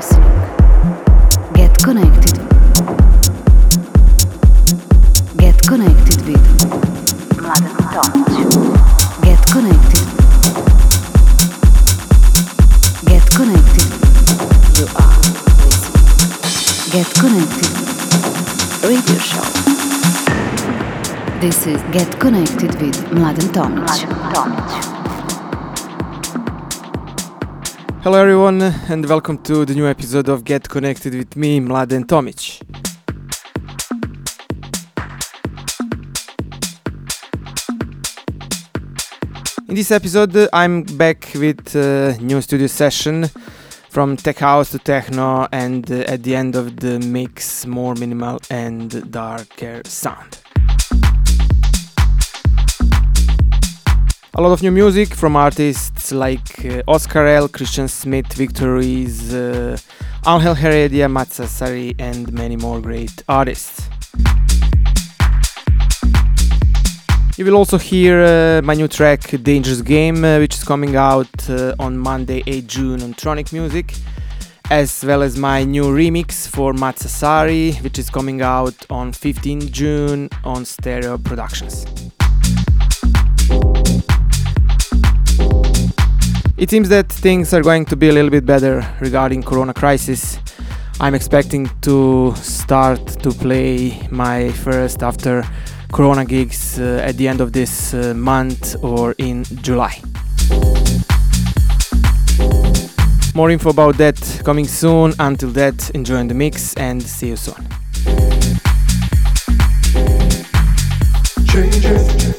Get connected. Get connected with Mladen Tomic. Get connected. Get connected. You are. Get connected. Radio show. This is Get Connected with Mladen Tomic. Mladen Tomic. Hello, everyone, and welcome to the new episode of Get Connected with me, Mladen Tomic. In this episode, I'm back with a new studio session from tech house to techno, and uh, at the end of the mix, more minimal and darker sound. A lot of new music from artists like uh, Oscar L, Christian Smith, Victor Ruiz, uh, Angel Heredia, Matt Sassari, and many more great artists. You will also hear uh, my new track Dangerous Game, uh, which is coming out uh, on Monday, 8 June on Tronic Music, as well as my new remix for Matt Sassari, which is coming out on 15 June on Stereo Productions. It seems that things are going to be a little bit better regarding corona crisis. I'm expecting to start to play my first after corona gigs uh, at the end of this uh, month or in July. More info about that coming soon. Until that, enjoy the mix and see you soon. Changes.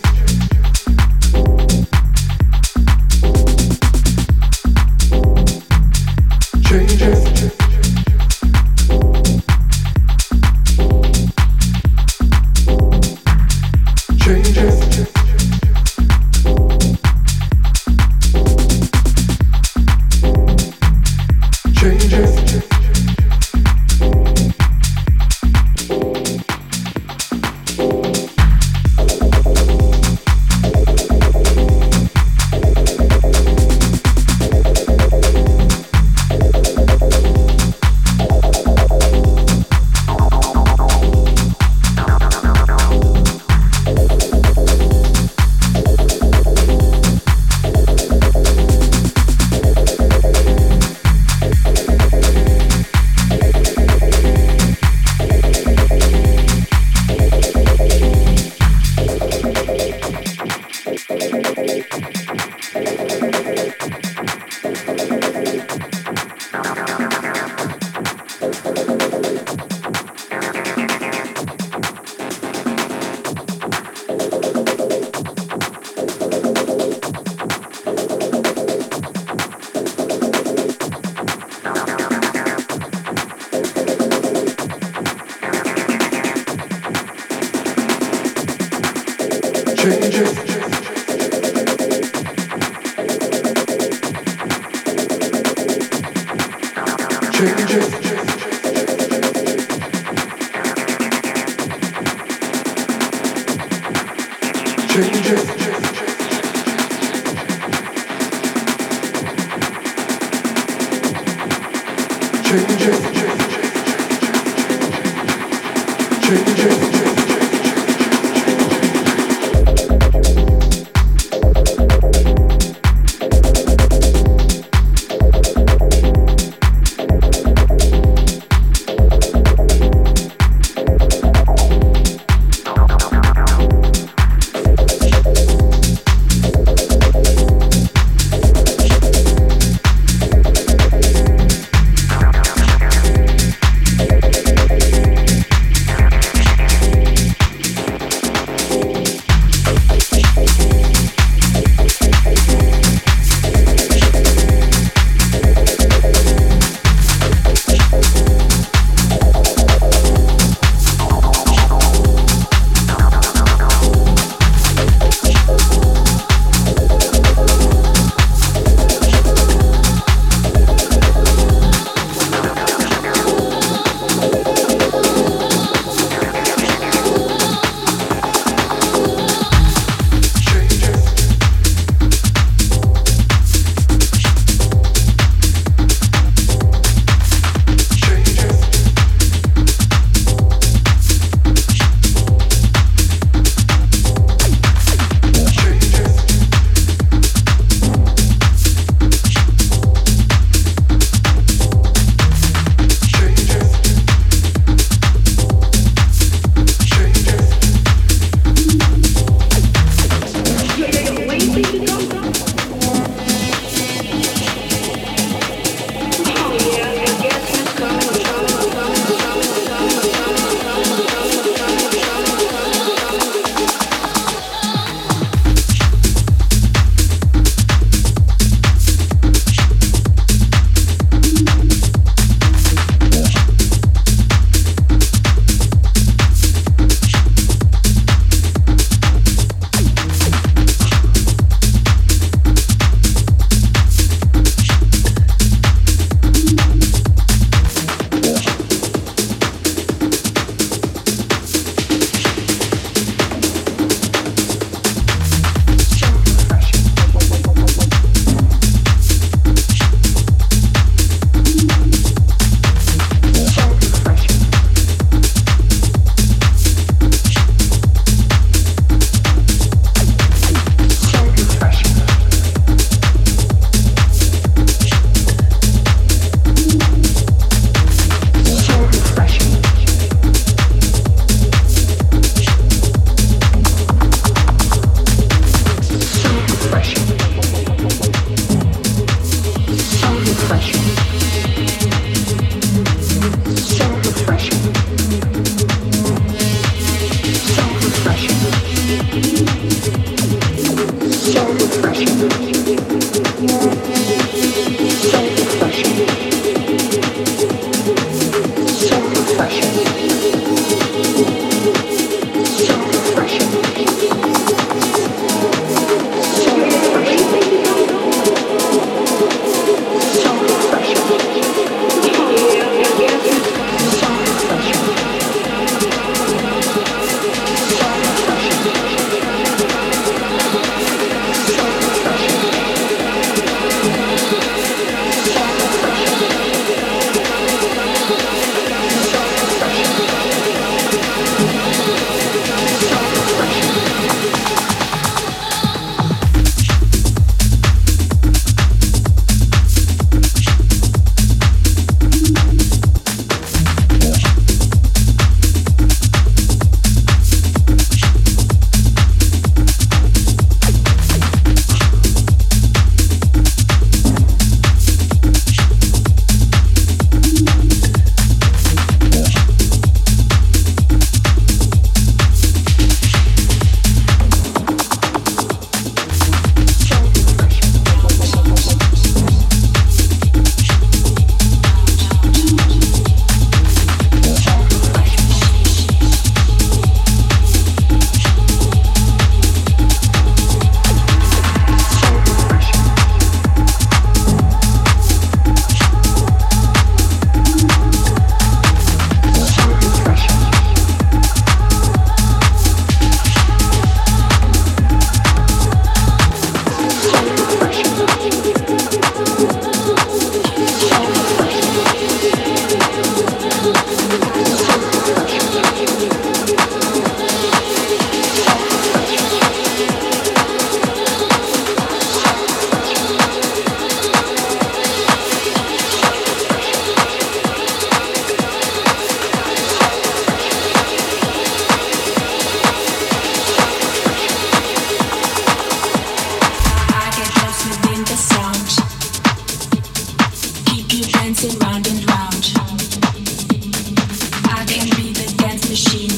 machine.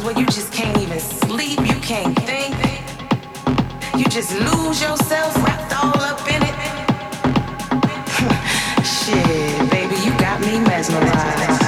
Sometimes when you just can't even sleep, you can't think. You just lose yourself wrapped all up in it. Shit, baby, you got me mesmerized.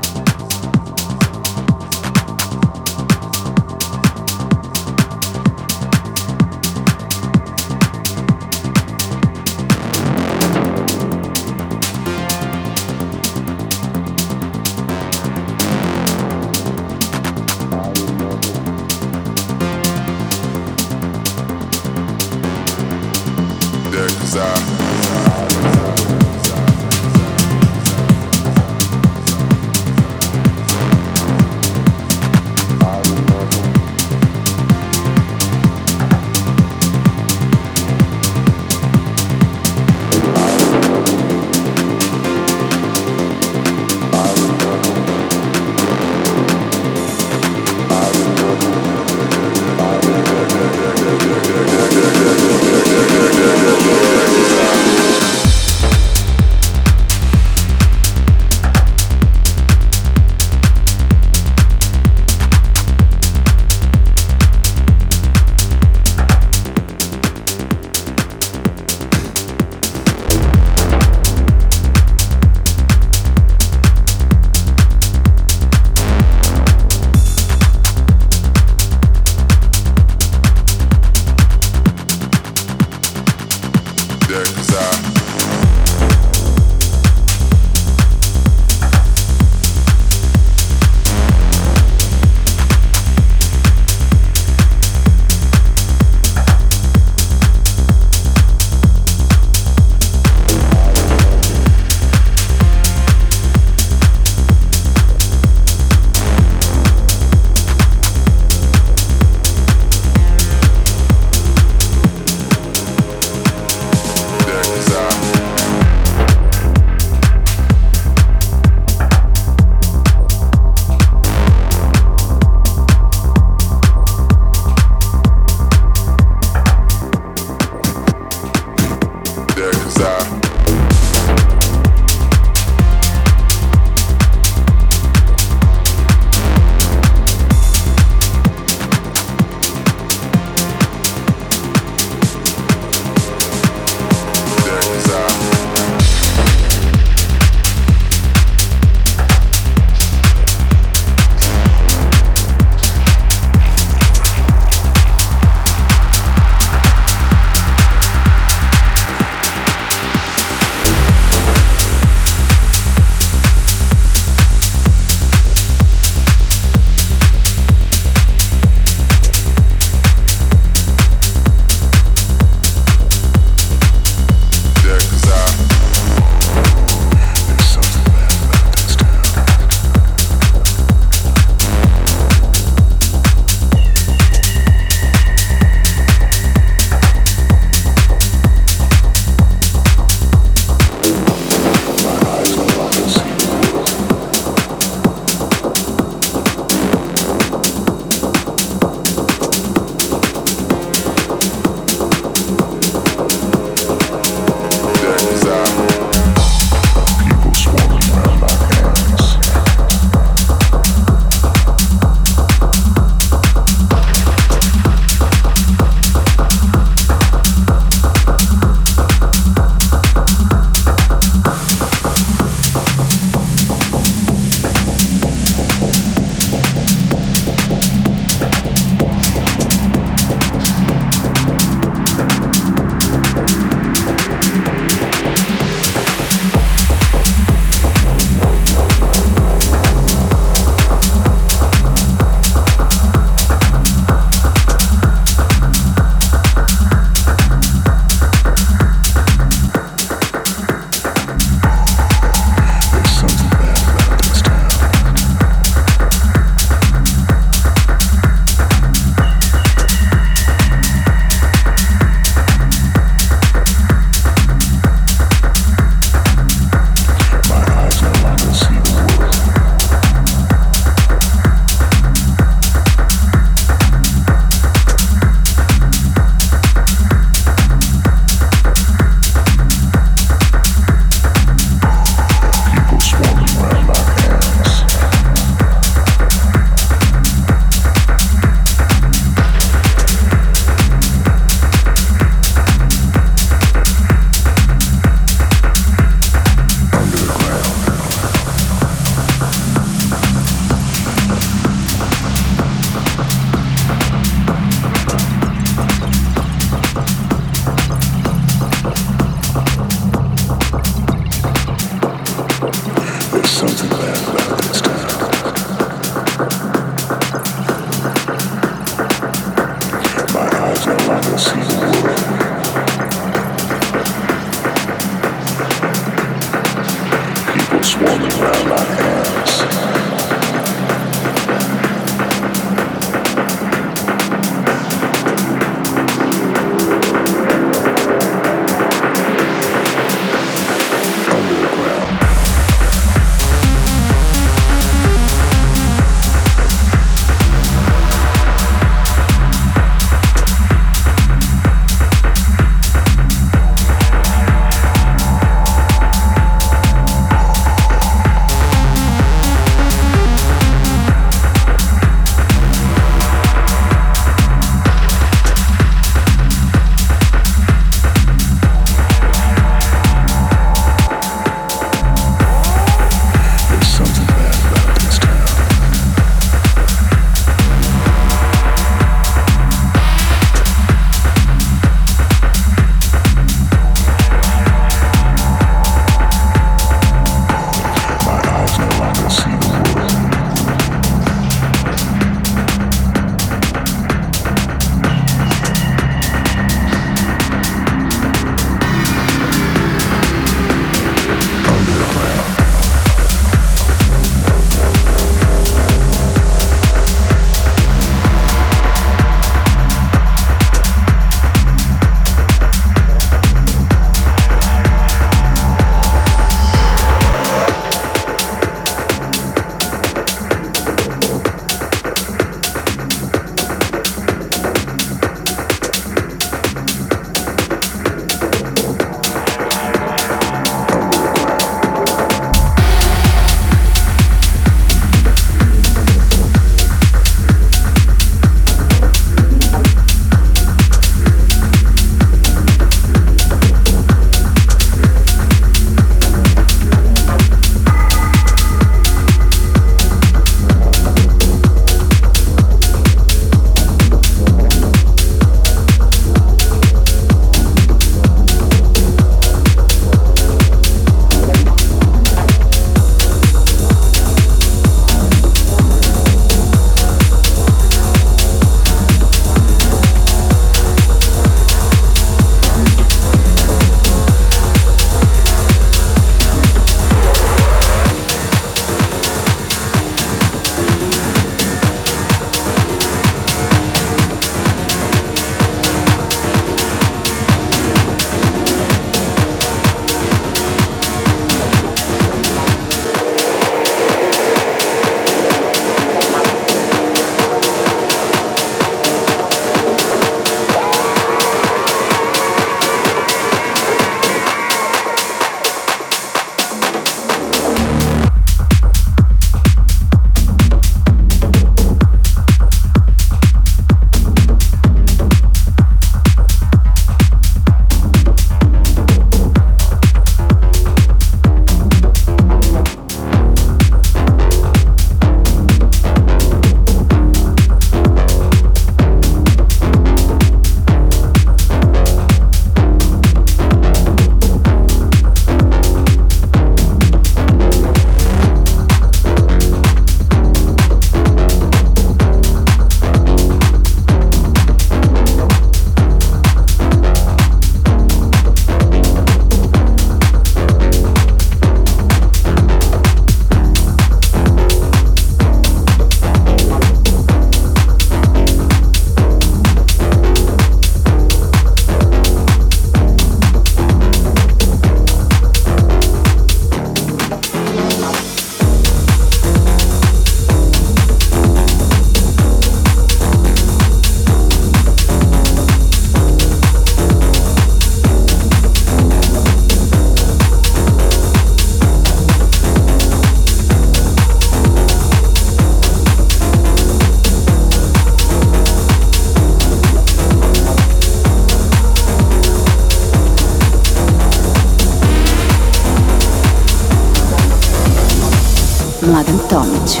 Mladen Tomić.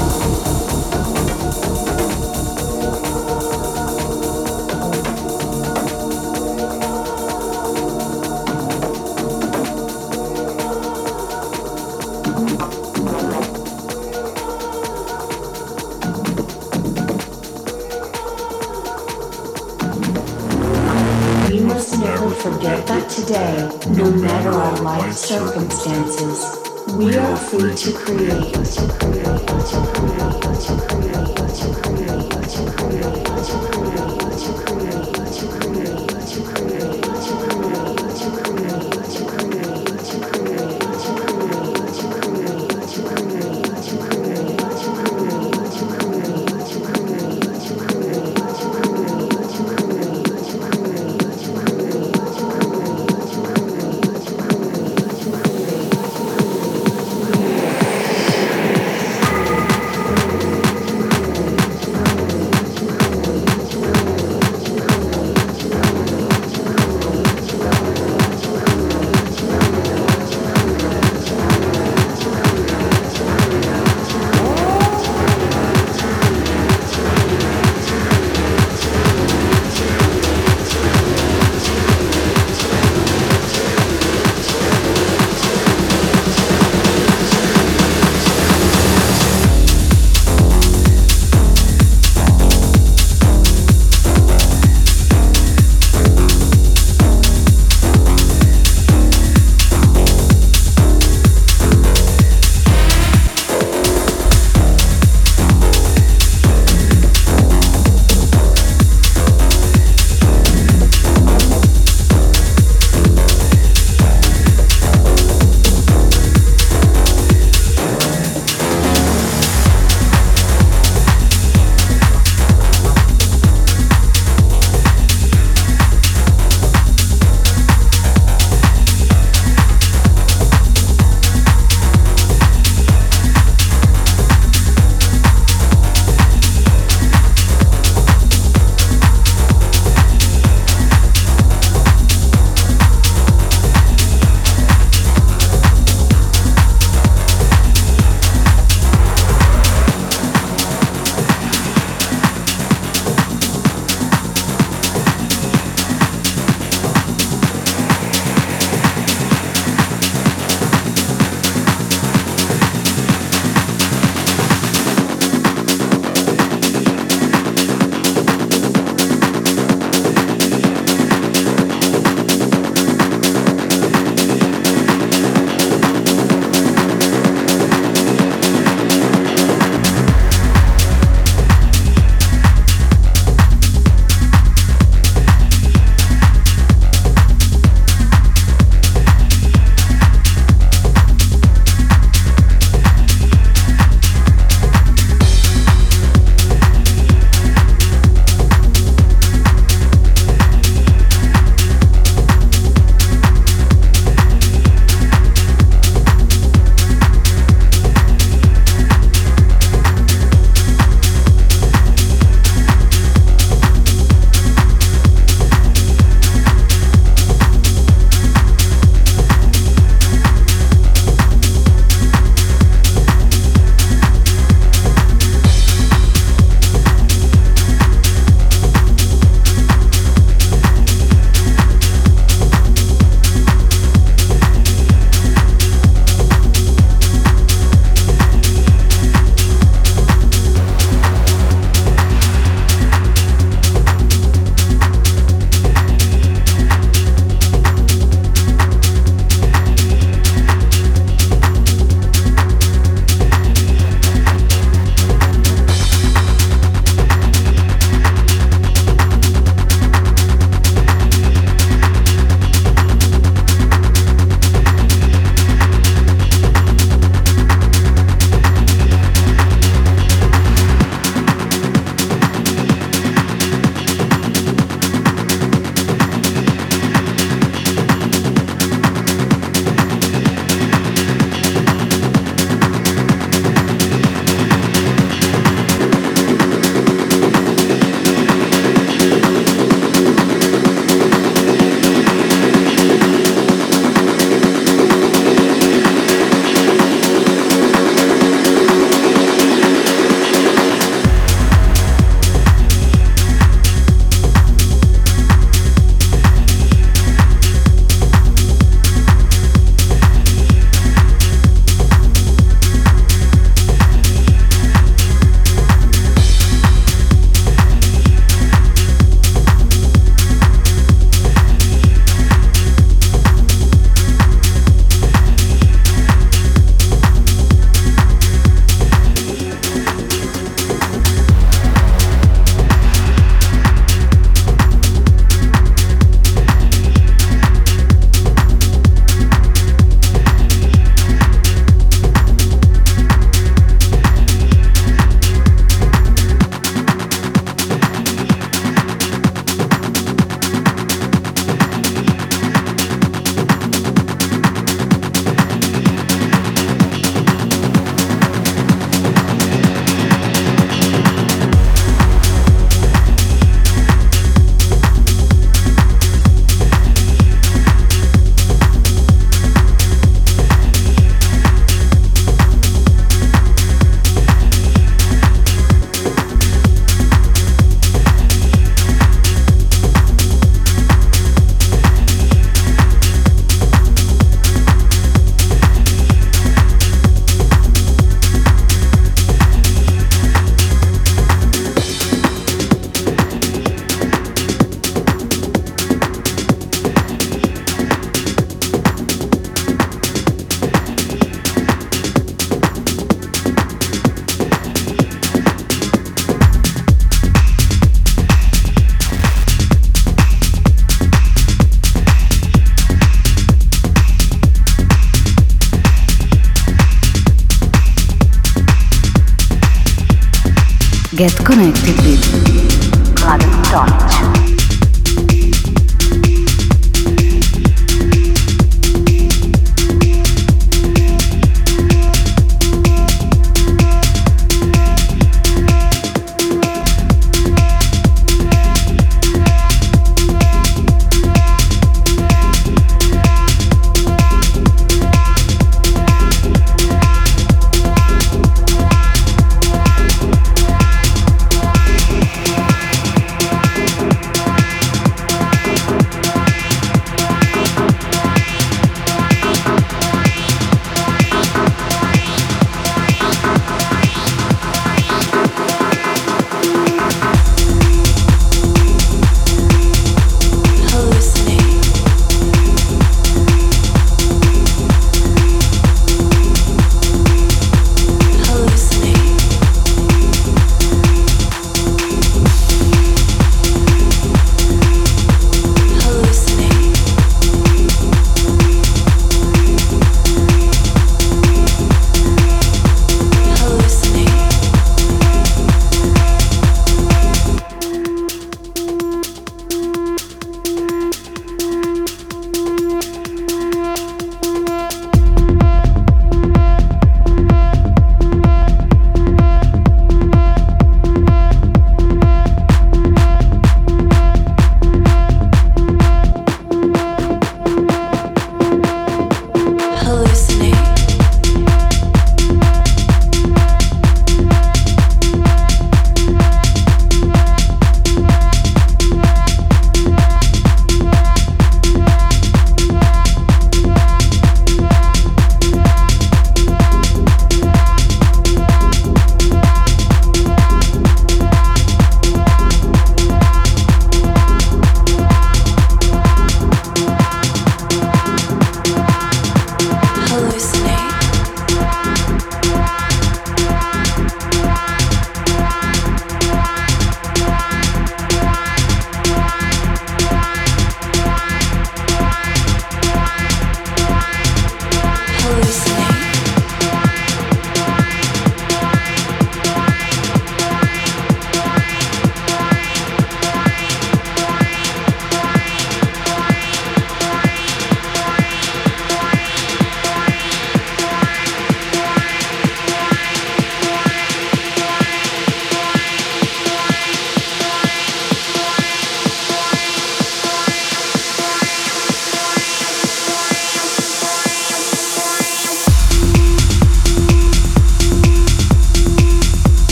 Never forget that today, no matter our life circumstances, we are free to create.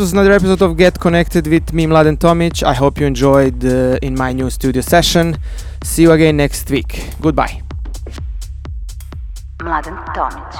Was another episode of Get Connected with me, Mladen Tomic. I hope you enjoyed uh, in my new studio session. See you again next week. Goodbye. Mladen Tomic.